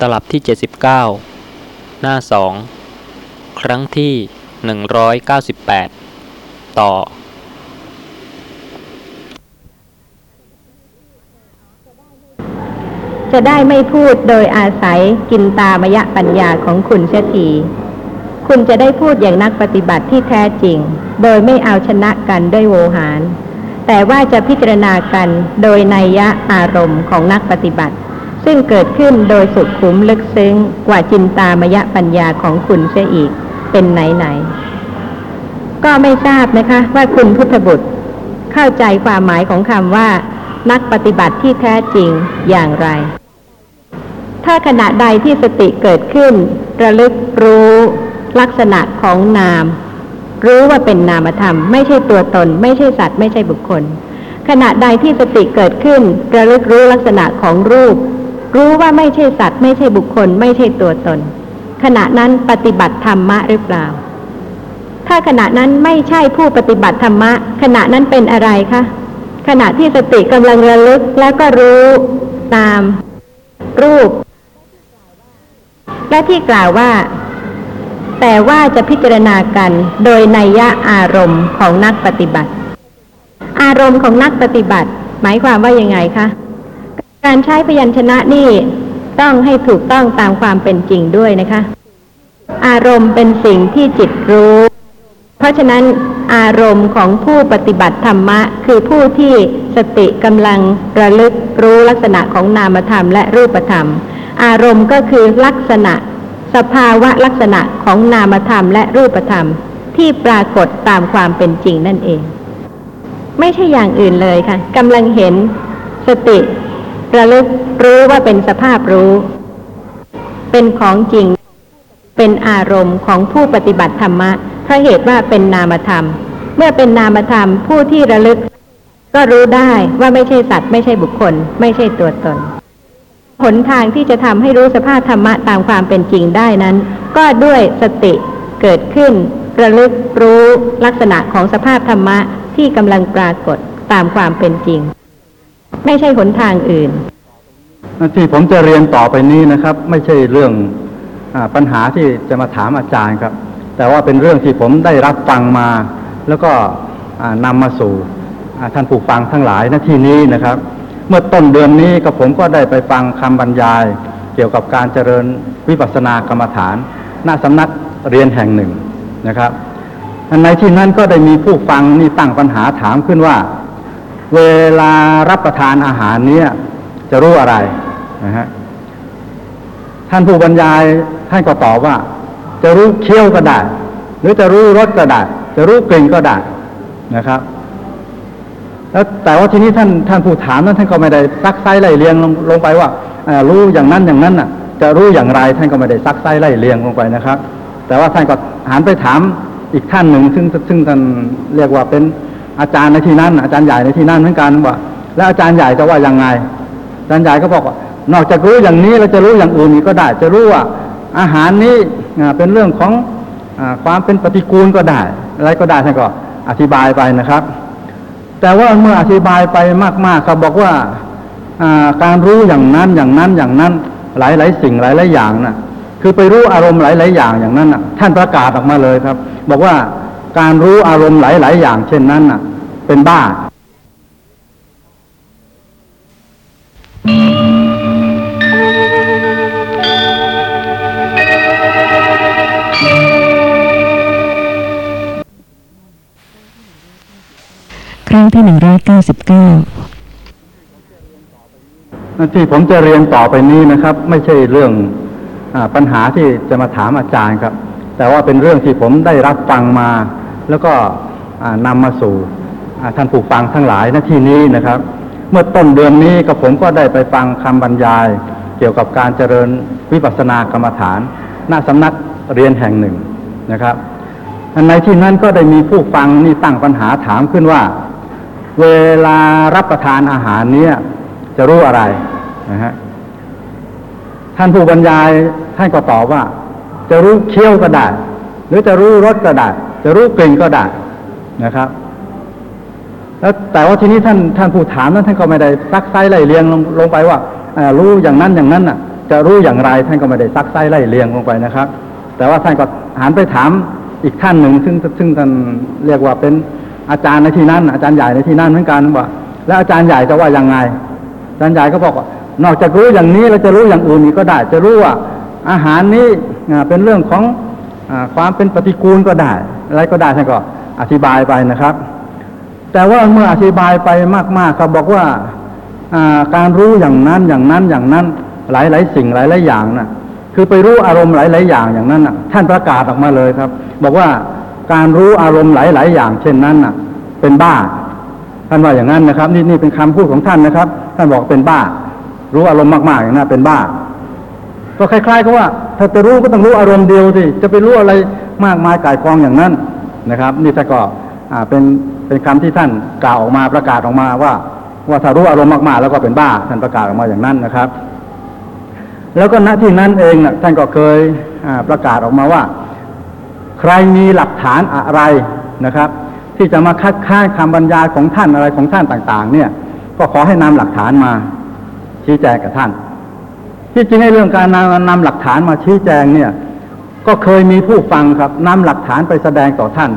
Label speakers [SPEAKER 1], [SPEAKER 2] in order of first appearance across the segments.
[SPEAKER 1] ตลับที่ 79 หน้า 2 ครั้งที่ 198 ต่อ
[SPEAKER 2] จะได้ไม่พูดโดยอาศัยกินตามยะปัญญาของคุณเสียทีคุณจะได้พูดอย่างนักปฏิบัติที่แท้จริง โดยไม่เอาชนะกันด้วยโวหาร แต่ว่าจะพิจารณากันโดยนัยยะอารมณ์ของนักปฏิบัติ ซึ่งเกิดขึ้นโดยสุขุมลึกซึ้งกว่าจินตามยะปัญญาของคุณเสียอีกเป็นไหนไหนๆก็ไม่ทราบนะคะว่าคุณพุทธบุตรเข้าใจความหมายของคำว่า นักปฏิบัติที่แท้จริงอย่างไร ถ้าขณะใดที่สติเกิดขึ้น ระลึกรู้ลักษณะของนาม รู้ว่าเป็นนามธรรม ไม่ใช่ตัวตน ไม่ใช่สัตว์ ไม่ใช่บุคคล ขณะใดที่สติเกิดขึ้น ระลึกรู้ลักษณะของรูป รู้ว่าไม่ใช่สัตว์ ไม่ใช่บุคคล ไม่ใช่ตัวตน ขณะนั้นปฏิบัติธรรมะหรือเปล่า ถ้าขณะนั้นไม่ใช่ผู้ปฏิบัติธรรมะ ขณะนั้นเป็นอะไรคะขณะที่สติกำลังระลึกแล้วก็รู้ตาม รูป และที่กล่าวว่า แต่ว่าจะพิจารณากันโดยนัยยะอารมณ์ของนักปฏิบัติ อารมณ์ของนักปฏิบัติ หมายความว่ายังไงคะ การใช้พยัญชนะนี่ต้องให้ถูกต้องตามความเป็นจริงด้วยนะคะ อารมณ์เป็นสิ่งที่จิตรู้ เพราะฉะนั้นอารมณ์ของผู้ปฏิบัติธรรมะ คือผู้ที่สติกำลังระลึกรู้ลักษณะของนามธรรมและรูปธรรม อารมณ์ก็คือลักษณะ สภาวะลักษณะของนามธรรมและรูปธรรม ที่ปรากฏตามความเป็นจริงนั่นเอง ไม่ใช่อย่างอื่นเลยค่ะกำลังเห็นสติ ระลึกรู้ว่าเป็นสภาพรู้ เป็นของจริง เป็นอารมณ์ของผู้ปฏิบัติธรรมะเพราะเหตุว่าเป็นนามธรรม เมื่อเป็นนามธรรมผู้ที่ระลึก ก็รู้ได้ว่าไม่ใช่สัตว์ ไม่ใช่บุคคล ไม่ใช่ตัวตนหนทางที่จะทำให้รู้สภาพธรรมะตามความเป็นจริงได้นั้น ก็ด้วยสติเกิดขึ้น ระลึกรู้ลักษณะของสภาพธรรมะที่กำลังปรากฏตามความเป็นจริง ไม่ใช่หนทางอื่น
[SPEAKER 3] ที่ผมจะเรียนต่อไปนี้นะครับ ไม่ใช่เรื่องอปัญหาที่จะมาถามอาจารย์ครับ แต่ว่าเป็นเรื่องที่ผมได้รับฟังมา แล้วก็อ่านำมาสู่ท่านผู้ฟังทั้งหลายณที่นี้นะครับ เมื่อต้นเดือนนี้กับผมก็ได้ไปฟังคำบรรยาย เกี่ยวกับการเจริญวิปัสสนากรรมฐานหน้าสำนักเรียนแห่งหนึ่งนะครับในที่นั้นก็ได้มีผู้ฟังนี่ตั้งปัญหาถามขึ้นว่า เวลารับประทานอาหารเนี้ยจะรู้อะไรนะฮะท่านผู้บรรยายท่านก็ตอบว่า จะรู้เคี้ยวก็ได้หรือจะรู้รสก็ได้จะรู้กลิ่นก็ได้นะครับ แล้วแต่ว่าทีนี้ท่านท่านผู้ถามนั้นท่านก็ไม่ได้ซักไซไล่เลียงลงลงไปว่ารู้อย่างนั้นอย่างนั้นน่ะ จะรู้อย่างไรท่านก็ไม่ได้ซักไซไล่เลียงลงไปนะครับ แต่ว่าท่านก็หันไปถามอีกท่านหนึ่งซึ่งซึ่งท่านเรียกว่าเป็น อาจารย์ในที่นั้น อาจารย์ใหญ่ในที่นั้นเหมือนกันว่าแล้วอาจารย์ใหญ่จะว่ายังไง อาจารย์ใหญ่ก็บอกว่านอกจากรู้อย่างนี้เราจะรู้อย่างอื่นอีกก็ได้ จะรู้ว่าอาหารนี้เป็นเรื่องของอความเป็นปฏิกูลก็ได้ อะไรก็ได้ท่านก็อธิบายไปนะครับ แต่ว่าเมื่ออธิบายไปมากๆครับอกว่าการรู้อย่างนั้นอย่างนั้นอย่างนั้นหลายหลายๆสิ่งหลายหลายๆอย่างนะคือไปรู้อารมณ์หลายหลาย ๆ อย่างอย่างนั้นน่ะ ท่านประกาศออกมาเลยครับ บอกว่า การรู้อารมณ์หลายหลาย ๆ อย่าง เช่นนั้นน่ะ เป็นบ้า
[SPEAKER 4] ครั้งที่หนึ่งร้อยเก้าสิบเก้า
[SPEAKER 3] ที่ผมจะเรียนต่อไปนี้นะครับ ไม่ใช่เรื่องอาปัญหาที่จะมาถามอาจารย์ครับ แต่ว่าเป็นเรื่องที่ผมได้รับฟังมา แล้วก็อ่านำมาสู่ท่านผู้ฟังทั้งหลายณที่นี้นะครับ เมื่อต้นเดือนนี้กับผมก็ได้ไปฟังคำบรรยาย เกี่ยวกับการเจริญวิปัสสนากรรมฐาน หน้าสำนักเรียนแห่งหนึ่งนะครับในที่นั้นก็ได้มีผู้ฟังนี่ตั้งปัญหาถามขึ้นว่า เวลารับประทานอาหารเนี้ยจะรู้อะไรนะฮะท่านผู้บรรยายท่านก็ตอบว่า จะรู้เคี้ยวก็ได้ หรือจะรู้รสก็ได้จะรู้กลิ่นก็ได้นะครับ แล้วแต่ว่าทีนี้ท่านท่านผู้ถามนั้นท่านก็ไม่ได้ซักไซไล่เลียงลงลงไปว่ารู้อย่างนั้นอย่างนั้นน่ะ จะรู้อย่างไรท่านก็ไม่ได้ซักไซไล่เลียงลงไปนะครับ แต่ว่าท่านก็หันไปถามอีกท่านหนึ่งซึ่งซึ่งท่านเรียกว่าเป็นอาจารย์ในที่นั้น อาจารย์ใหญ่ในที่นั้นเหมือนกันว่าแล้วอาจารย์ใหญ่จะว่ายังไง อาจารย์ใหญ่ก็บอกว่านอกจากรู้อย่างนี้เราจะรู้อย่างอื่นอีกก็ได้ จะรู้ว่าอาหารนี้อ่เป็นเรื่องของ ความเป็นปฏิกูลก็ได้ อะไรก็ได้ท่านก็อธิบายไปนะครับ แต่ว่าเมื่ออธิบายไปมากๆเขาบอกว่าการรู้อย่างนั้นอย่างนั้นอย่างนั้นหลายๆสิ่งหลายๆอย่างนะคือไปรู้อารมณ์หลาย ๆ อย่างอย่างนั้นน่ะ ท่านประกาศออกมาเลยครับ บอกว่าการรู้อารมณ์หลาย ๆ อย่าง เช่นนั้นน่ะ เป็นบ้า ท่านว่าอย่างนั้นนะครับ นี่นี่เป็นคำพูดของท่านนะครับ ท่านบอกเป็นบ้า รู้อารมณ์มากๆอย่างนั้นเป็นบ้า ก็คล้ายๆกับว่า ถ้าจะรู้ก็ต้องรู้อารมณ์เดียวสิจะไปรู้อะไรมากมายกายกองอย่างนั้นนะครับ นี่ท่านก็อ่าเป็นเป็นคำที่ท่านกล่าวออกมาประกาศออกมาว่า ว่าถ้ารู้อารมณ์มากๆ แล้วก็เป็นบ้าท่านประกาศออกมาอย่างนั้นนะครับ แล้วก็ณที่นั้นเองนะท่านก็เคยประกาศออกมาว่า ใครมีหลักฐานอะไรนะครับ ที่จะมาคัดค้านคำบรรยายของท่านอะไรของท่านต่าง ๆ เนี่ย ก็ขอให้นำหลักฐานมาชี้แจงกับท่าน ที่จริงในเรื่องการนำนำหลักฐานมาชี้แจงเนี่ย ก็เคยมีผู้ฟังครับนำหลักฐานไปแสดงต่อท่าน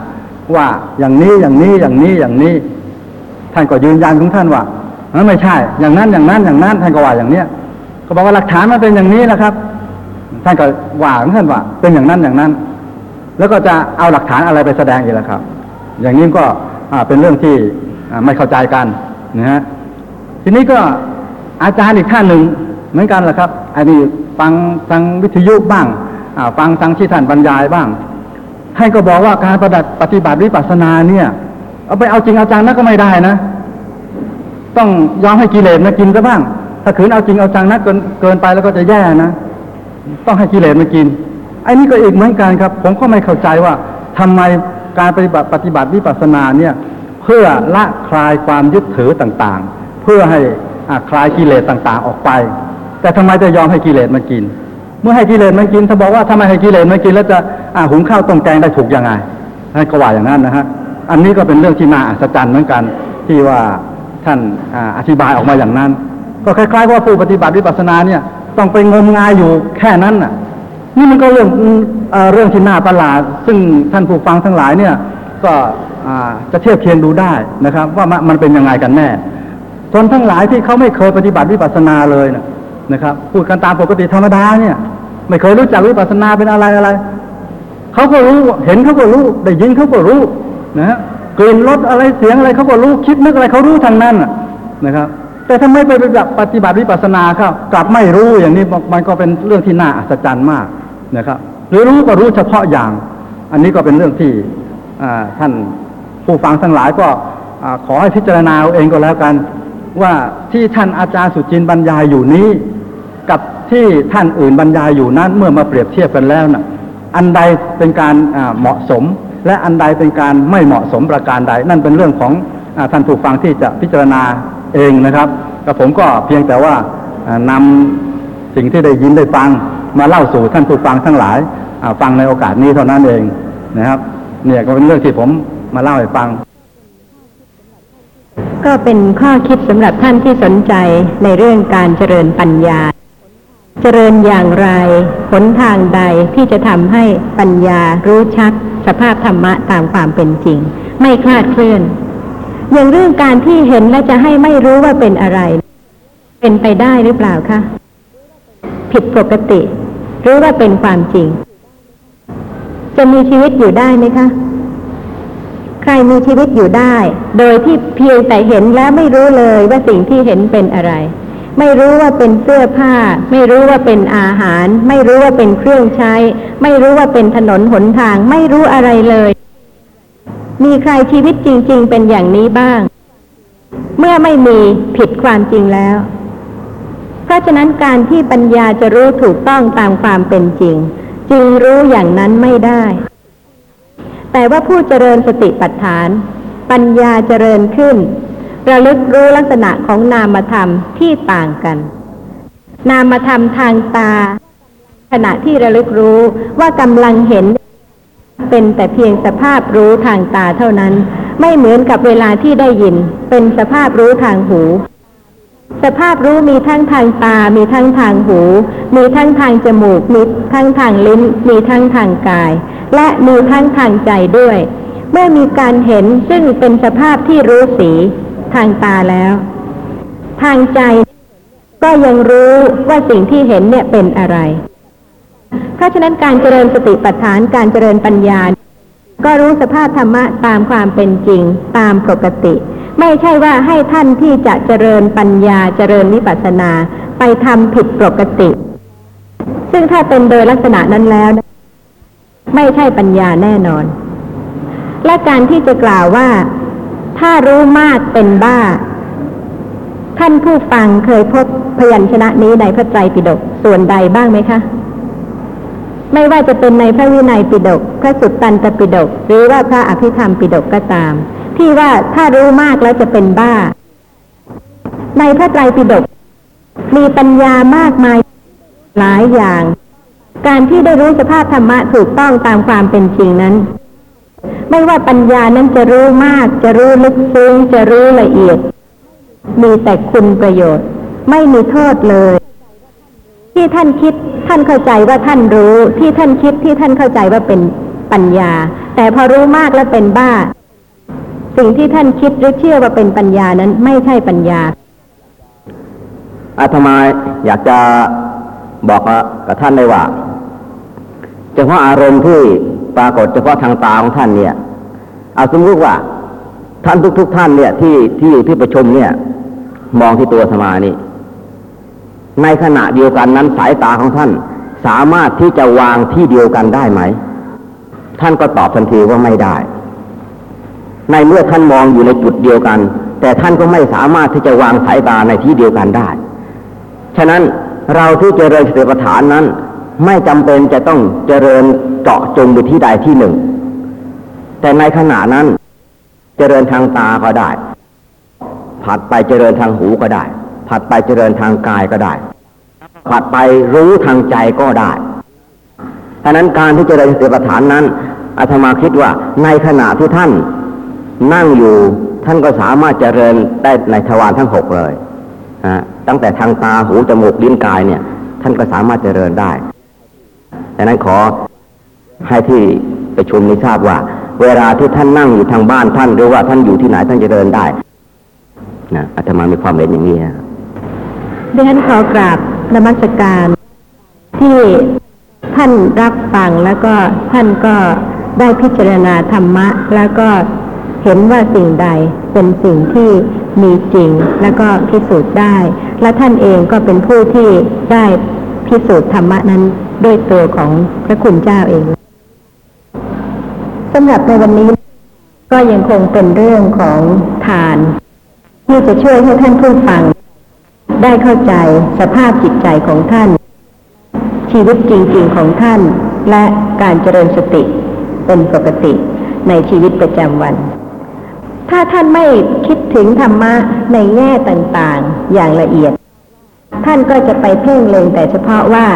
[SPEAKER 3] ว่าอย่างนี้อย่างนี้อย่างนี้อย่างนี้ ท่านก็ยืนยันของท่านว่าไม่ใช่ อย่างนั้นอย่างนั้นอย่างนั้นท่านก็ว่าอย่างเนี้ยก็บอกว่าหลักฐานมันเป็นอย่างนี้นะครับ ท่านก็ว่าของท่านว่า เป็นอย่างนั้นอย่างนั้น แล้วก็จะเอาหลักฐานอะไรไปแสดงอีกแล้วครับ อย่างนี้ก็เป็นเรื่องที่ไม่เข้าใจกันนะฮะทีนี้ก็อาจารย์อีกท่านหนึ่ง เหมือนกันแหละครับ อันนี้ฟังทางวิทยุบ้างฟังทางที่ท่านบรรยายบ้างท่านก็บอกว่าการปฏิบัติปฏิบัติวิปัสสนาเนี่ย เอาไปเอาจริงเอาจังนักก็ไม่ได้นะ ต้องยอมให้กิเลสมากินซะบ้าง ถ้าขืนเอาจริงเอาจังนักเกินเกินไปแล้วก็จะแย่นะ ต้องให้กิเลสมากินไอ้นี่ก็อีกเหมือนกันครับ ผมก็ไม่เข้าใจว่าทำไมการปฏิบัติปฏิบัติวิปัสสนาเนี่ย เพื่อละคลายความยึดถือต่างๆ เพื่อให้คลายกิเลสต่างๆออกไป แต่ทำไมจะยอมให้กิเลสมากิน เมื่อให้กิเลสมากินถ้าบอกว่าทำไมให้กิเลสมากิน แล้วจะอ่าหุงข้าวต้มแกงได้ถูกยังไงท่านก็ว่าอย่างนั้นนะฮะอันนี้ก็เป็นเรื่องที่น่าอัศจรรย์เหมือนกันที่ว่าท่านอธิบายออกมาอย่างนั้น ก็คล้ายๆ ว่าผู้ปฏิบัติวิปัสสนาเนี่ยต้องไปงมงายอยู่แค่นั้นน่ะ นี่มันก็เรื่องเรื่องที่น่าประหลาด ซึ่งท่านผู้ฟังทั้งหลายเนี่ย ก็จะเทียบเคียงดูได้นะครับ ว่ามันมันเป็นยังไงกันแน่คนทั้งหลายที่เขาไม่เคยปฏิบัติวิปัสสนาเลยนะ นะครับ พูดกันตามปกติธรรมดาเนี่ย ไม่เคยรู้จักวิปัสสนาเป็นอะไรอะไรเขาก็รู้เห็นเขาก็รู้ ได้ยินเขาก็รู้นะฮะกลิ่นรสอะไรเสียงอะไรเขาก็รู้คิดนึกอะไรเขารู้ทางนั้นนะครับ แต่ทำไมไปปฏิบัติปฏิบัติวิปัสสนาเขากลับไม่รู้อย่างนี้มันก็เป็นเรื่องที่น่าอัศจรรย์มากนะครับ หรือรู้ก็รู้เฉพาะอย่าง อันนี้ก็เป็นเรื่องที่ท่านผู้ฟังทั้งหลายก็ขอให้พิจารณาเอาเองก็แล้วกัน ว่าที่ท่านอาจารย์สุจินต์บรรยายอยู่นี้ กับที่ท่านอื่นบรรยายอยู่นั้นเมื่อมาเปรียบเทียบกันแล้วน่ะอันใดเป็นการเหมาะสม และอันใดเป็นการไม่เหมาะสมประการใด นั่นเป็นเรื่องของอท่านผู้ฟังที่จะพิจารณาเองนะครับกับผมก็เพียงแต่ว่าอ่านำสิ่งที่ได้ยินได้ฟังมาเล่าสู่ท่านผู้ฟังทั้งหลายฟังในโอกาสนี้เท่านั้นเองนะครับ เนี่ยก็เป็นเรื่องที่ผมมาเล่าให้ฟัง
[SPEAKER 2] ก็เป็นข้อคิดสำหรับท่านที่สนใจในเรื่องการเจริญปัญญา เจริญอย่างไรหนทางใดที่จะทำให้ปัญญารู้ชัด สภาพธรรมะตามความเป็นจริง ไม่คลาดเคลื่อน อย่างเรื่องการที่เห็นและจะให้ไม่รู้ว่าเป็นอะไร เป็นไปได้หรือเปล่าคะผิดปกติ หรือว่าเป็นความจริง จะมีชีวิตอยู่ได้ไหมคะ ใครมีชีวิตอยู่ได้ โดยที่เพียงแต่เห็นแล้วไม่รู้เลยว่าสิ่งที่เห็นเป็นอะไร ไม่รู้ว่าเป็นเสื้อผ้า ไม่รู้ว่าเป็นอาหาร ไม่รู้ว่าเป็นเครื่องใช้ ไม่รู้ว่าเป็นถนนหนทาง ไม่รู้อะไรเลย มีใครชีวิตจริง ๆ เป็นอย่างนี้บ้าง เมื่อไม่มีผิดความจริงแล้ว เพราะฉะนั้นการที่ปัญญาจะรู้ถูกต้องตามความเป็นจริง จึงรู้อย่างนั้นไม่ได้ แต่ว่าผู้เจริญสติปัฏฐาน ปัญญาเจริญขึ้น ระลึกรู้ลักษณะของนามธรรมที่ต่างกัน นามธรรมทางตา ขณะที่ระลึกรู้ว่ากำลังเห็น เป็นแต่เพียงสภาพรู้ทางตาเท่านั้น ไม่เหมือนกับเวลาที่ได้ยิน เป็นสภาพรู้ทางหู สภาพรู้มีทั้งทางตา มีทั้งทางหู มีทั้งทางจมูก มีทั้งทางลิ้น มีทั้งทางกาย และมีทั้งทางใจด้วย เมื่อมีการเห็นซึ่งเป็นสภาพที่รู้สี ทางตาแล้ว ทางใจก็ยังรู้ว่าสิ่งที่เห็นเนี่ยเป็นอะไร เพราะฉะนั้นการเจริญสติปัฏฐานการเจริญปัญญา ก็รู้สภาพธรรมะตามความเป็นจริงตามปกติ ไม่ใช่ว่าให้ท่านที่จะเจริญปัญญาเจริญวิปัสสนาไปทำผิดปกติ ซึ่งถ้าเป็นโดยลักษณะนั้นแล้ว ไม่ใช่ปัญญาแน่นอน และการที่จะกล่าวว่า ถ้ารู้มากเป็นบ้า ท่านผู้ฟังเคยพบพยัญชนะนี้ในพระไตรปิฎกส่วนใดบ้างไหมคะ ไม่ว่าจะเป็นในพระวินัยปิฎกพระสุตตันตปิฎกหรือว่าพระอภิธรรมปิฎกก็ตาม ที่ว่าถ้ารู้มากแล้วจะเป็นบ้า ในพระไตรปิฎกมีปัญญามากมายหลายอย่าง การที่ได้รู้สภาพธรรมะถูกต้องตามความเป็นจริงนั้น ไม่ว่าปัญญานั้นจะรู้มาก จะรู้ลึกซึ้งจะรู้ละเอียด มีแต่คุณประโยชน์ ไม่มีโทษเลย ที่ท่านคิดท่านเข้าใจว่าท่านรู้ ที่ท่านคิดที่ท่านเข้าใจว่าเป็นปัญญา แต่พอรู้มากแล้วเป็นบ้า สิ่งที่ท่านคิดหรือเชื่อว่าเป็นปัญญานั้นไม่ใช่ปัญญา
[SPEAKER 5] อาตมาอยากจะบอกกับท่านได้ว่าเฉพาะอารมณ์ที่ ปรากฏเฉพาะทางตาของท่านเนี่ย เอาสมมติว่าท่านทุกๆท่านเนี่ยที่ที่อยู่ที่ประชุมเนี่ย มองที่ตัวอาตมานี่ในขณะเดียวกันนั้นสายตาของท่านสามารถที่จะวางที่เดียวกันได้ไหม ท่านก็ตอบทันทีว่าไม่ได้ ในเมื่อท่านมองอยู่ในจุดเดียวกัน แต่ท่านก็ไม่สามารถที่จะวางสายตาในที่เดียวกันได้ ฉะนั้นเราที่จเจริญสติปัฏฐานนั้น ไม่จำเป็นจะต้องเจริญเจาะจงไปที่ใดที่หนึ่ง แต่ในขณะนั้นเจริญทางตาก็ได้ ผัดไปเจริญทางหูก็ได้ ผัดไปเจริญทางกายก็ได้ ผัดไปรู้ทางใจก็ได้ฉะนั้นการที่เจริญสติปัฏฐานนั้นอาตมาคิดว่าในขณะที่ท่านนั่งอยู่ท่านก็สามารถเจริญได้ในทวารทั้งหกเลยตั้งแต่ทางตาหูจมูกลิ้นกายเนี่ย ท่านก็สามารถเจริญได้ ดังนั้นขอให้ที่ประชุมนี้ทราบว่า เวลาที่ท่านนั่งอยู่ทางบ้านท่านหรือว่าท่านอยู่ที่ไหนท่านจะเจริญได้นะอาตมามีความเห็นอย่างนี้นะครับ
[SPEAKER 2] ดิฉันขอกราบนมัสการที่ท่านรับฟังแล้วก็ท่านก็ได้พิจารณาธรรมะ แล้วก็เห็นว่าสิ่งใดเป็นสิ่งที่มีจริงแล้วก็พิสูจน์ได้ และท่านเองก็เป็นผู้ที่ได้ พิสูจน์ธรรมะนั้นด้วยตัวของพระคุณเจ้าเองสำหรับในวันนี้ก็ยังคงเป็นเรื่องของทาน ที่จะช่วยให้ท่านผู้ฟัง ได้เข้าใจสภาพจิตใจของท่าน ชีวิตจริงๆของท่าน และการเจริญสติเป็นปกติในชีวิตประจำวัน ถ้าท่านไม่คิดถึงธรรมะในแง่ต่างๆ อย่างละเอียด ท่านก็จะไปเพ่งเล็งแต่เฉพาะว่า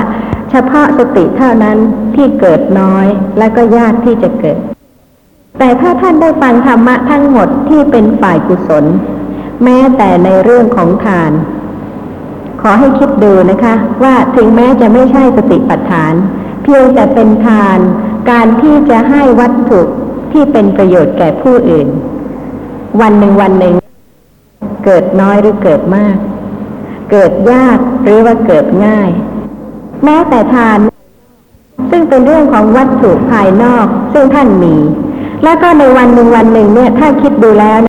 [SPEAKER 2] เฉพาะสติเท่านั้นที่เกิดน้อยและก็ยากที่จะเกิด แต่ถ้าท่านได้ฟังธรรมะทั้งหมดที่เป็นฝ่ายกุศล แม้แต่ในเรื่องของทาน ขอให้คิดดูนะคะ ว่าถึงแม้จะไม่ใช่สติปัฏฐาน เพียงแต่เป็นทาน การที่จะให้วัตถุที่เป็นประโยชน์แก่ผู้อื่น วันหนึ่งวันหนึ่ง เกิดน้อยหรือเกิดมาก เกิดยากหรือว่าเกิดง่าย แม้แต่ทาน ซึ่งเป็นเรื่องของวัตถุภายนอก ซึ่งท่านมี แล้วก็ในวันหนึ่งวันหนึ่งเนี่ยถ้าคิดดูแล้ว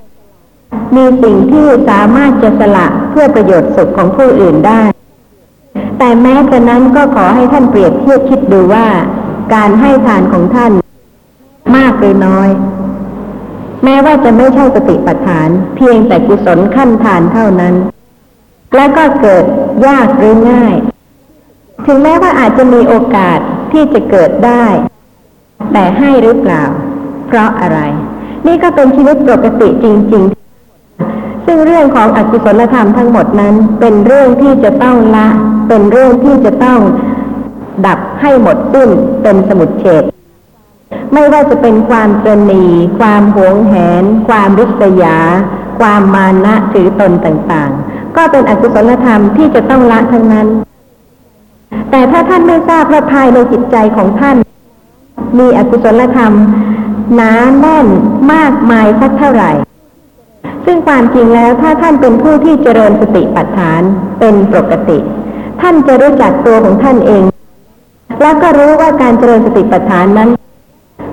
[SPEAKER 2] มีสิ่งที่สามารถจะสละเพื่อประโยชน์สุขของผู้อื่นได้ แต่แม้กระนั้นก็ขอให้ท่านเปรียบเทียบคิดดูว่า การให้ทานของท่าน มากหรือน้อย แม้ว่าจะไม่ใช่สติปัฏฐาน เพียงแต่กุศลขั้นทานเท่านั้น และก็เกิดยากหรือง่าย ถึงแม้ว่าอาจจะมีโอกาสที่จะเกิดได้ แต่ให้หรือเปล่า เพราะอะไร นี่ก็เป็นชีวิตปกติจริง ๆ ซึ่งเรื่องของอกุศลธรรมทั้งหมดนั้น เป็นเรื่องที่จะต้องละ เป็นเรื่องที่จะต้องดับให้หมดสิ้นเป็นสมุดเฉดไม่ว่าจะเป็นความตรณีความหวงแหน ความริษยา ความมานะถือตนต่างๆ ก็เป็นอกุศลธรรมที่จะต้องละทั้งนั้น แต่ถ้าท่านไม่ทราบว่าภายในจิตใจของท่าน มีอกุศลธรรมหนาแน่นมากมายสักเท่าไหร่ ซึ่งความจริงแล้วถ้าท่านเป็นผู้ที่เจริญสติปัฏฐานเป็นปกติ ท่านจะรู้จักตัวของท่านเอง แล้วก็รู้ว่าการเจริญสติปัฏฐานนั้น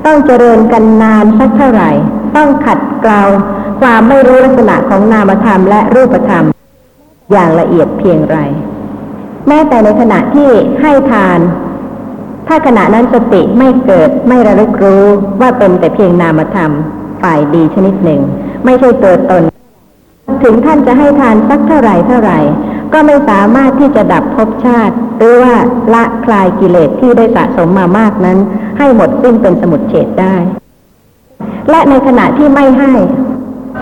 [SPEAKER 2] ต้องเจริญกันนานสักเท่าไหร่ ต้องขัดเกลาความไม่รู้ลักษณะของนามธรรมและรูปธรรม อย่างละเอียดเพียงไร แม้แต่ในขณะที่ให้ทาน ถ้าขณะนั้นสติไม่เกิดไม่ระลึกรู้ว่าเป็นแต่เพียงนามธรรม ฝ่ายดีชนิดหนึ่ง ไม่ใช่ตัวตน ถึงท่านจะให้ทานสักเท่าไหร่เท่าไหร่ ก็ไม่สามารถที่จะดับภพชาติ หรือว่าละคลายกิเลสที่ได้สะสมมามากนั้น ให้หมดสิ้นเป็นสมุดเฉดได้ และในขณะที่ไม่ให้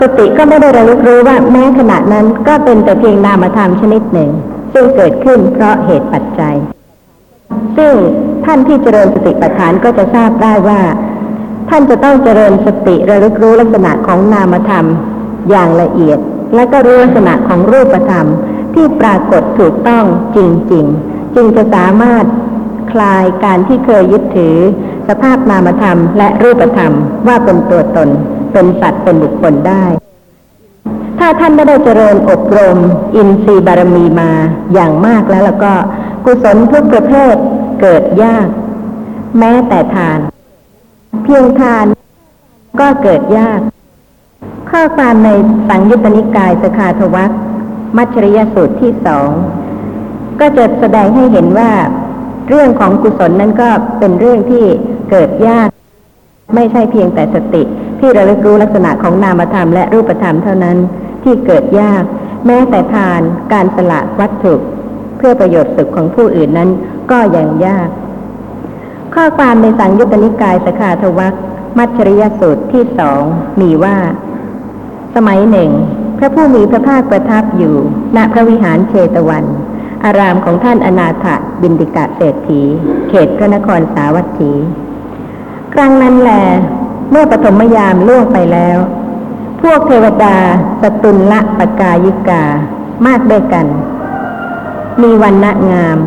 [SPEAKER 2] สติก็ไม่ได้ระลึกรู้ว่าแม้ขณะนั้นก็เป็นแต่เพียงนามธรรมชนิดหนึ่ง ซึ่งเกิดขึ้นเพราะเหตุปัจจัย ซึ่งท่านที่เจริญสติปัฏฐานก็จะทราบได้ว่า ท่านจะต้องเจริญสติระลึกรู้ลักษณะของนามธรรม อย่างละเอียด และก็รู้ลักษณะของรูปธรรมที่ปรากฏถูกต้องจริง ๆ จึงจะสามารถคลายการที่เคยยึดถือ สภาพนามธรรมและรูปธรรมว่าเป็นตัวตน เป็นสัตว์เป็นบุคคลได้ ถ้าท่านไม่ได้เจริญอบรม อินทรีย์บารมีมาอย่างมากแล้วแล้วก็กุศลทุกประเภทเกิดยาก แม้แต่ทาน เพียงทานก็เกิดยาก ข้อความในสังยุตตนิกายสคาทวัคมัชริยสูตรที่สองก็จะแสดงให้เห็นว่า เรื่องของกุศลนั้นก็เป็นเรื่องที่เกิดยาก ไม่ใช่เพียงแต่สติ ที่ระลึกรู้ลักษณะของนามธรรมและรูปธรรมเท่านั้น ที่เกิดยาก แม้แต่ทานการสละวัตถุเพื่อประโยชน์สุขของผู้อื่นนั้น ก็ยังยาก ข้อความในสังยุตตนิกายสขาทวัคมัชชริยสูตรที่สองมีว่า สมัยหนึ่ง พระผู้มีพระภาคประทับอยู่ ณพระวิหารเชตวัน อารามของท่านอนาถบินดิกะเศรษฐี เขตพระนครสาวัตถี ครั้งนั้นแหลเมื่อปฐมยามล่วงไปแล้ว พวกเทวดาสตุลละปกายิกามากด้วยกัน มีวันณะงาม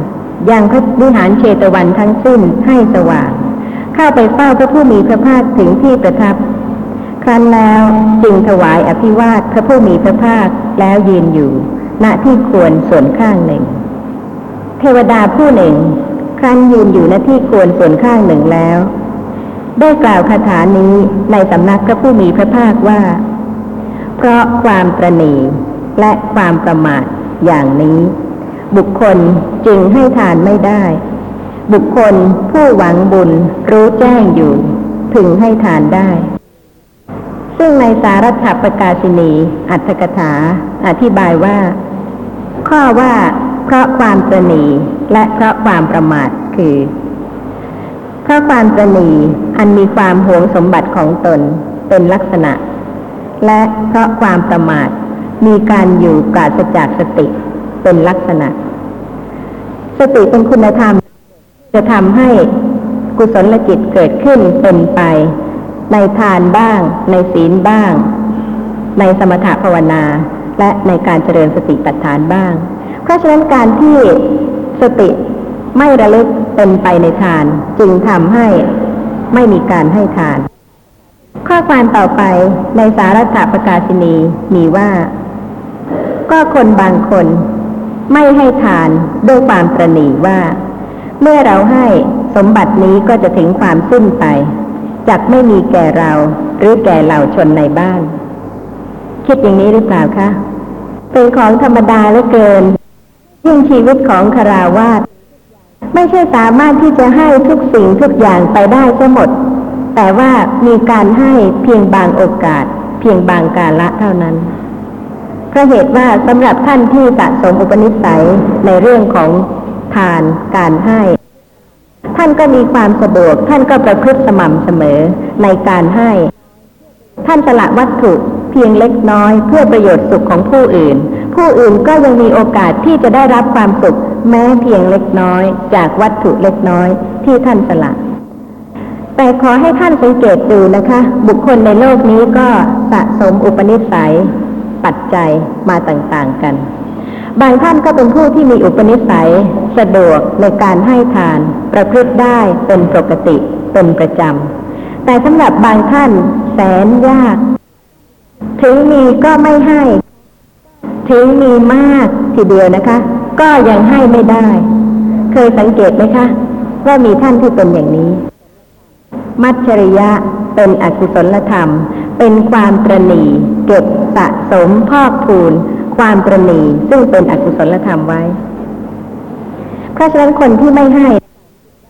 [SPEAKER 2] ยังพระวิหารเชตวันทั้งสิ้นให้สว่าง เข้าไปเฝ้าพระผู้มีพระภาคถึงที่ประทับ ครั้นแล้วจึงถวายอภิวาทพระผู้มีพระภาคแล้วยืนอยู่ ณที่ควรส่วนข้างหนึ่ง เทวดาผู้หนึ่ง ครั้นยืนอยู่ณที่ควรส่วนข้างหนึ่งแล้ว ได้กล่าวคาถานี้ในสำนักพระผู้มีพระภาคว่า เพราะความประนีและความประมาทอย่างนี้ บุคคลจึงให้ทานไม่ได้ บุคคลผู้หวังบุญรู้แจ้งอยู่ ถึงให้ทานได้ ซึ่งในสารัตถประกาศินี อัตถกถา อธิบายว่า ข้อว่า เพราะความประนีและเพราะความประมาทคือ เพราะความประนีอันมีความหวงสมบัติของตนเป็นลักษณะ และเพราะความประมาทมีการอยู่ปราศจากสติเป็นลักษณะ สติเป็นคุณธรรม จะทำให้กุศลจิตเกิดขึ้นเป็นไป ในทานบ้าง ในศีลบ้าง ในสมถภาวนา และในการเจริญสติปัฏฐานบ้าง เพราะฉะนั้นการที่สติไม่ระลึก เป็นไปในทาน จึงทำให้ไม่มีการให้ทาน ข้อความต่อไปในสารัตถประกาศินีมีว่า ก็คนบางคน ไม่ให้ทานด้วยความประนีว่า เมื่อเราให้สมบัตินี้ก็จะถึงความสิ้นไปจักไม่มีแก่เราหรือแก่เหล่าชนในบ้าน คิดอย่างนี้หรือเปล่าคะ เป็นของธรรมดาเหลือเกินยิ่งชีวิตของคาราวาส ไม่ใช่สามารถที่จะให้ทุกสิ่งทุกอย่างไปได้ทั้งหมด แต่ว่ามีการให้เพียงบางโอกาส เพียงบางกาละเท่านั้นเพราะเหตุว่าสำหรับท่านที่สะสมอุปนิสัยในเรื่องของทานการให้ ท่านก็มีความสะดวก ท่านก็ประพฤติสม่ำเสมอในการให้ ท่านสละวัตถุเพียงเล็กน้อยเพื่อประโยชน์สุขของผู้อื่น ผู้อื่นก็ยังมีโอกาสที่จะได้รับความสุขแม้เพียงเล็กน้อย จากวัตถุเล็กน้อยที่ท่านสละ แต่ขอให้ท่านสังเกตดูนะคะ บุคคลในโลกนี้ก็สะสมอุปนิสัย ปัจจัยมาต่างๆกัน บางท่านก็เป็นผู้ที่มีอุปนิสัย สะดวกในการให้ทาน ประพฤติได้เป็นปกติเป็นประจำแต่สำหรับบางท่านแสนยาก ถึงมีก็ไม่ให้ ถึงมีมากทีเดียวนะคะ ก็ยังให้ไม่ได้ เคยสังเกตไหมคะ ว่ามีท่านที่เป็นอย่างนี้ มัจฉริยะเป็นอกุศลธรรม เป็นความตรณีเก็บสะสมพอกพูน ความตรณีซึ่งเป็นอกุศลธรรมไว้ เพราะฉะนั้นคนที่ไม่ให้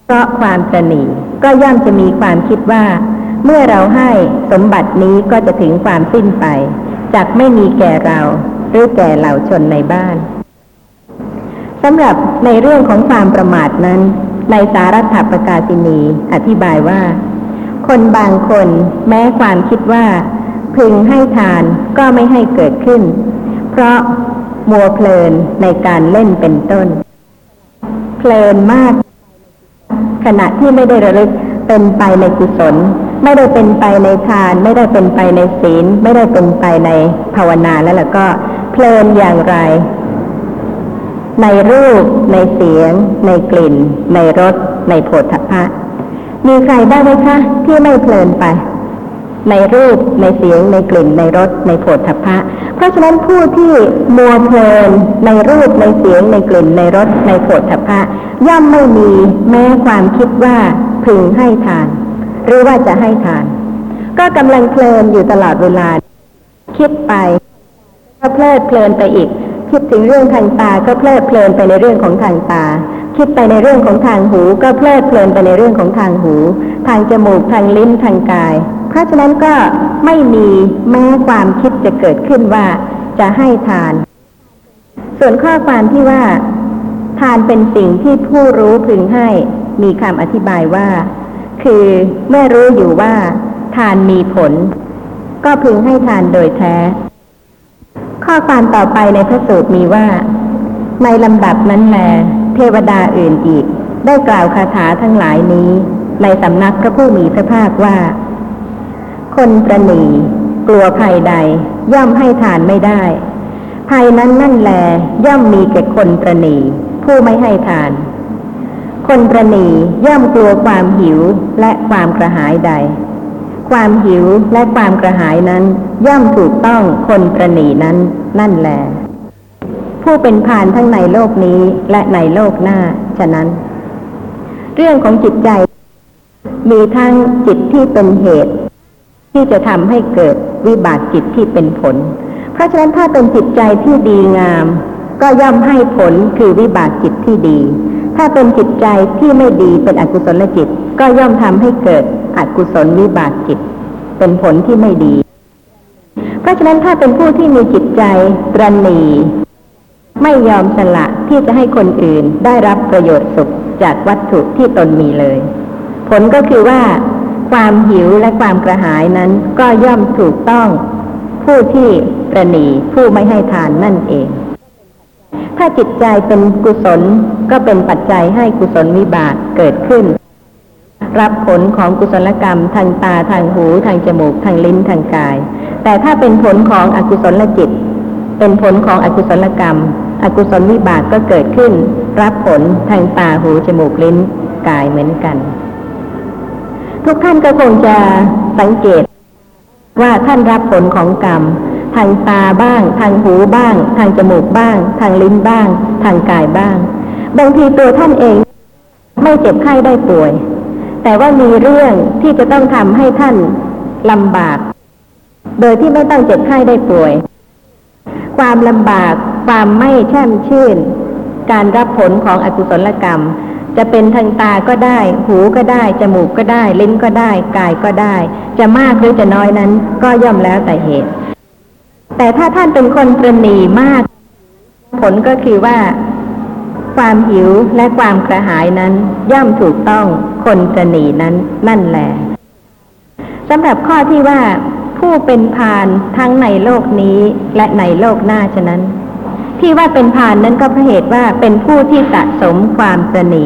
[SPEAKER 2] เพราะความตรณีก็ย่อมจะมีความคิดว่า เมื่อเราให้สมบัตินี้ก็จะถึงความสิ้นไปจากไม่มีแก่เรา รือแก่เหล่าชนในบ้านสำหรับในเรื่องของความประมาทนั้น ในสารัตถปกาศินี อธิบายว่า คนบางคนแม้ความคิดว่า พึงให้ทานก็ไม่ให้เกิดขึ้น เพราะมัวเพลินในการเล่นเป็นต้น เพลินมาก ขณะที่ไม่ได้ระลึกเป็นไปในกุศล ไม่ได้เป็นไปในทาน ไม่ได้เป็นไปในศีล ไม่ได้เป็นไปในภาวนาแล้วล่ะก็ เพลินอย่างไร ในรูป ในเสียง ในกลิ่น ในรส ในโผฏฐัพพะมีใครได้ไหมคะ ที่ไม่เพลินไป ในรูป ในเสียง ในกลิ่น ในรส ในโผฏฐัพพะ เพราะฉะนั้นผู้ที่มัวเพลิน ในรูป ในเสียง ในกลิ่น ในรส ในโผฏฐัพพะ ย่อมไม่มีแม้ความคิดว่าพึงให้ทาน หรือว่าจะให้ทาน ก็กำลังเพลินอยู่ตลอดเวลา คิดไป ก็เพลิดเพลินไปอีก คิดถึงเรื่องทางตาก็เพลิดเพลินไปในเรื่องของทางตา คิดไปในเรื่องของทางหู ก็เพลิดเพลินไปในเรื่องของทางหู ทางจมูกทางลิ้นทางกาย เพราะฉะนั้นก็ไม่มีแม้ความคิดจะเกิดขึ้นว่าจะให้ทาน ส่วนข้อความที่ว่า ทานเป็นสิ่งที่ผู้รู้พึงให้มีคำอธิบายว่า คือเมื่อรู้อยู่ว่า ทานมีผล ก็พึงให้ทานโดยแท้ ข้อความต่อไปในพระสูตรมีว่า ในลำดับนั้นแลเทวดาอื่นอีก ได้กล่าวคาถาทั้งหลายนี้ ในสำนักพระผู้มีพระภาคว่า คนประหนีกลัวภัยใด ย่อมให้ทานไม่ได้ ภัยนั้นนั่นแลย่อมมีแก่คนประหนีผู้ไม่ให้ทาน คนประหนีย่อมกลัวความหิวและความกระหายใด ความหิวและความกระหายนั้น ย่อมถูกต้องคนประหนีนั้นนั่นแหลผู้เป็นพานทั้งในโลกนี้และในโลกหน้าฉะนั้น เรื่องของจิตใจ มีทั้งจิตที่เป็นเหตุ ที่จะทำให้เกิดวิบากจิตที่เป็นผล เพราะฉะนั้นถ้าเป็นจิตใจที่ดีงาม ก็ย่อมให้ผลคือวิบากจิตที่ดี ถ้าเป็นจิตใจที่ไม่ดีเป็นอกุศลจิต ก็ย่อมทำให้เกิดอกุศลวิบากจิต เป็นผลที่ไม่ดี เพราะฉะนั้นถ้าเป็นผู้ที่มีจิตใจตรณีไม่ยอมสละที่จะให้คนอื่นได้รับประโยชน์สุขจากวัตถุที่ตนมีเลย ผลก็คือว่า ความหิวและความกระหายนั้นก็ย่อมถูกต้อง ผู้ที่ประนีผู้ไม่ให้ทานนั่นเอง ถ้าจิตใจเป็นกุศลก็เป็นปัจจัยให้กุศลวิบากเกิดขึ้น รับผลของกุศลกรรม ทางตาทางหู ทางจมูก ทางลิ้นทางกาย แต่ถ้าเป็นผลของอกุศลจิต เป็นผลของอกุศลกรรม อกุศลวิบากก็เกิดขึ้น รับผลทางตาหูจมูกลิ้นกายเหมือนกัน ทุกท่านก็คงจะสังเกต ว่าท่านรับผลของกรรม ทางตาบ้าง ทางหูบ้าง ทางจมูกบ้าง ทางลิ้นบ้าง ทางกายบ้าง บางทีตัวท่านเอง ไม่เจ็บไข้ได้ป่วย แต่ว่ามีเรื่องที่จะต้องทำให้ท่านลำบาก โดยที่ไม่ต้องเจ็บไข้ได้ป่วย ความลำบาก ความไม่แช่มชื่น การรับผลของอกุศลกรรม จะเป็นทางตาก็ได้ หูก็ได้ จมูกก็ได้ ลิ้นก็ได้ กายก็ได้ จะมากหรือจะน้อยนั้น ก็ย่อมแล้วแต่เหตุ แต่ถ้าท่านเป็นคนประนีมาก ผลก็คือว่า ความหิวและความกระหายนั้นย่อมถูกต้อง คนประนีนั้นนั่นแหละสำหรับข้อที่ว่าผู้เป็นพานทั้งในโลกนี้และในโลกหน้าฉะนั้น ที่ว่าเป็นพานนั้นก็เพราะเหตุว่าเป็นผู้ที่สะสมความประนี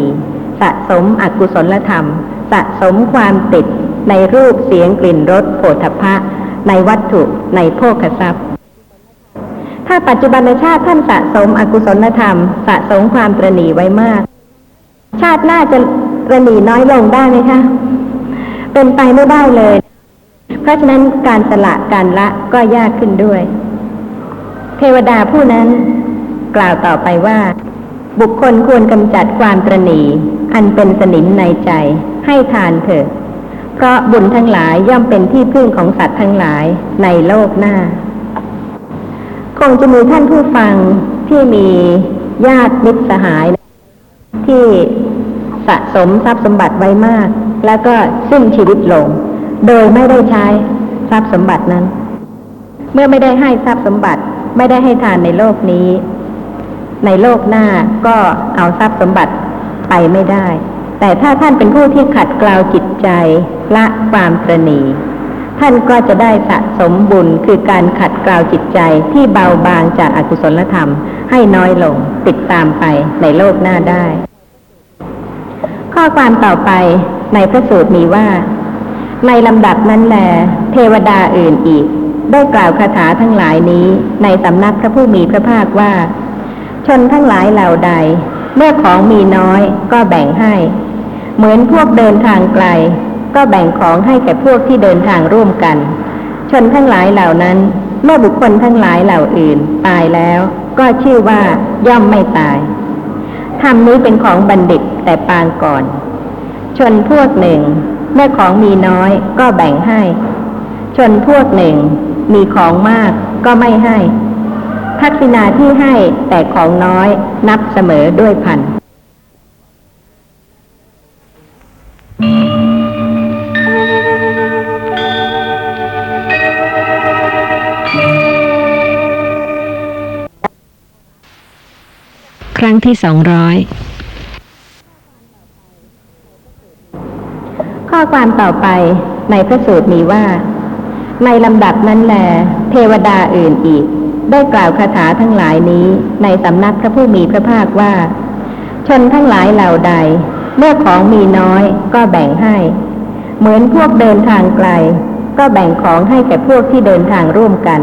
[SPEAKER 2] สะสมอกุศลธรรม สะสมความติดในรูปเสียงกลิ่นรสโผฏฐัพพะในวัตถุในโภคทรัพย์ ถ้าปัจจุบันชาติท่านสะสมอกุศลธรรม สะสมความตรณีไว้มาก ชาติหน้าจะ ตรณีน้อยลงได้ไหมคะ เป็นไปไม่ได้เลย เพราะฉะนั้นการสละการละก็ยากขึ้นด้วย เทวดาผู้นั้น กล่าวต่อไปว่า บุคคลควรกำจัดความตรณีอันเป็นสนิมในใจ ให้ทานเถิดเพราะบุญทั้งหลายย่อมเป็นที่พึ่งของสัตว์ทั้งหลายในโลกหน้า คงจะมีท่านผู้ฟังที่มีญาติมิตรสหาย ที่ สะสมทรัพย์สมบัติไว้มาก แล้วก็สิ้นชีวิตลง โดยไม่ได้ใช้ทรัพย์สมบัตินั้น เมื่อไม่ได้ให้ทรัพย์สมบัติไม่ได้ให้ทานในโลกนี้ ในโลกหน้าก็เอาทรัพย์สมบัติไปไม่ได้ แต่ถ้าท่านเป็นผู้ที่ขัดเกลาจิตใจละความตรณีท่านก็จะได้สะสมบุญคือการขัดเกลาจิตใจที่เบาบางจากอากุศลธรรม ให้น้อยลงติดตามไปในโลกหน้าได้ ข้อความต่อไปในพระสูตรมีว่า ในลำดับนั้นแล เทวดาอื่นอีก ได้กล่าวคาถาทั้งหลายนี้ในสำนักพระผู้มีพระภาคว่า ชนทั้งหลายเหล่าใด เมื่อของมีน้อยก็แบ่งให้ เหมือนพวกเดินทางไกล ก็แบ่งของให้แก่พวกที่เดินทางร่วมกัน ชนทั้งหลายเหล่านั้น เมื่อบุคคลทั้งหลายเหล่าอื่น ตายแล้ว ก็ชื่อว่าย่อมไม่ตาย ธรรมนี้เป็นของบัณฑิตแต่ปางก่อน ชนพวกหนึ่งเมื่อของมีน้อยก็แบ่งให้ ชนพวกหนึ่งมีของมากก็ไม่ให้ทักษิณาที่ให้แต่ของน้อยนับเสมอด้วยพัน
[SPEAKER 4] ครั้งที่สองร้อย
[SPEAKER 2] ข้อความต่อไปในพระสูตรมีว่า ในลำดับนั้นแล เทวดาอื่นอีก ได้กล่าวคาถาทั้งหลายนี้ในสำนักพระผู้มีพระภาคว่า ชนทั้งหลายเหล่าใด เมื่อของมีน้อยก็แบ่งให้ เหมือนพวกเดินทางไกล ก็แบ่งของให้แก่พวกที่เดินทางร่วมกัน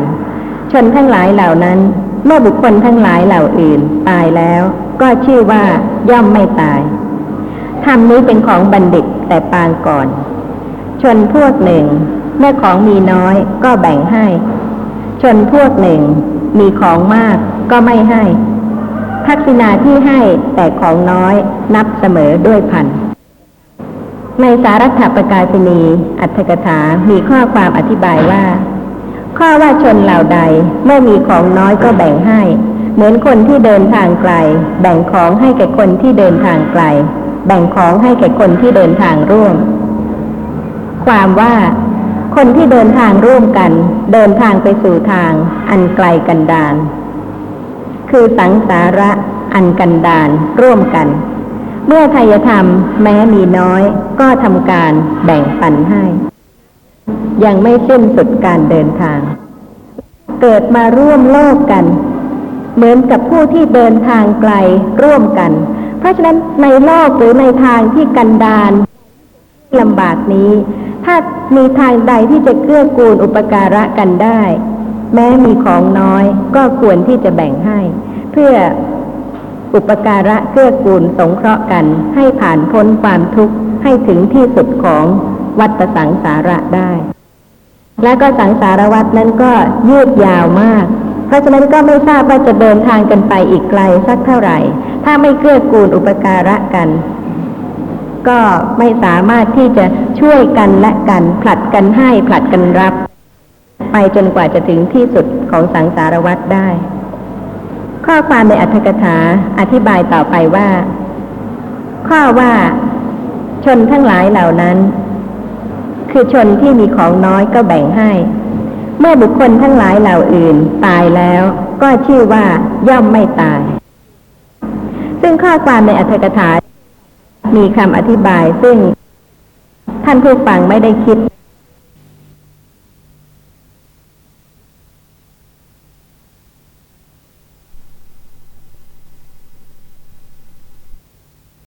[SPEAKER 2] ชนทั้งหลายเหล่านั้น เมื่อบุคคลทั้งหลายเหล่าอื่นตายแล้ว ก็ชื่อว่าย่อมไม่ตายธรรมนี้เป็นของบัณฑิตแต่ปางก่อน ชนพวกหนึ่ง เมื่อของมีน้อยก็แบ่งให้ ชนพวกหนึ่ง มีของมากก็ไม่ให้ทักษิณาที่ให้แต่ของน้อยนับเสมอด้วยพัน ในสารัตถประกาศนีอัตถกถามีข้อความอธิบายว่า ข้อว่าชนเหล่าใดเมื่อมีของน้อยก็แบ่งให้ เหมือนคนที่เดินทางไกล แบ่งของให้แก่คนที่เดินทางไกล แบ่งของให้แก่คนที่เดินทางร่วม ความว่า คนที่เดินทางร่วมกัน เดินทางไปสู่ทาง อันไกลกันดานคือสังสาระอันกันดานร่วมกัน เมื่อทายธรรมแม้มีน้อย ก็ทำการแบ่งปันให้ ยังไม่สิ้นสุดการเดินทาง เกิดมาร่วมโลกกัน เหมือนกับผู้ที่เดินทางไกลร่วมกัน เพราะฉะนั้นในโลกหรือในทางที่กันดานลำบากนี้ ถ้ามีทางใดที่จะเกื้อกูลอุปการะกันได้ แม้มีของน้อยก็ควรที่จะแบ่งให้ เพื่ออุปการะเกื้อกูลสงเคราะห์กัน ให้ผ่านพ้นความทุกข์ให้ถึงที่สุดของวัฏสังสาระได้ และก็สังสารวัตนั้นก็ยืดยาวมาก เพราะฉะนั้นก็ไม่ทราบว่าจะเดินทางกันไปอีกไกลสักเท่าไหร่ ถ้าไม่เกื้อกูลอุปการะกัน ก็ไม่สามารถที่จะช่วยกันและกันผลัดกันให้ผลัดกันรับ ไปจนกว่าจะถึงที่สุดของสังสารวัตได้ ข้อความในอัตถกถาอธิบายต่อไปว่า ข้อว่าชนทั้งหลายเหล่านั้น คือชนที่มีของน้อยก็แบ่งให้ เมื่อบุคคลทั้งหลายเหล่าอื่นตายแล้วก็ชื่อว่าย่อมไม่ตาย ซึ่งข้อความในอัธกถา มีคำอธิบายซึ่งท่านผู้ฟังไม่ได้คิด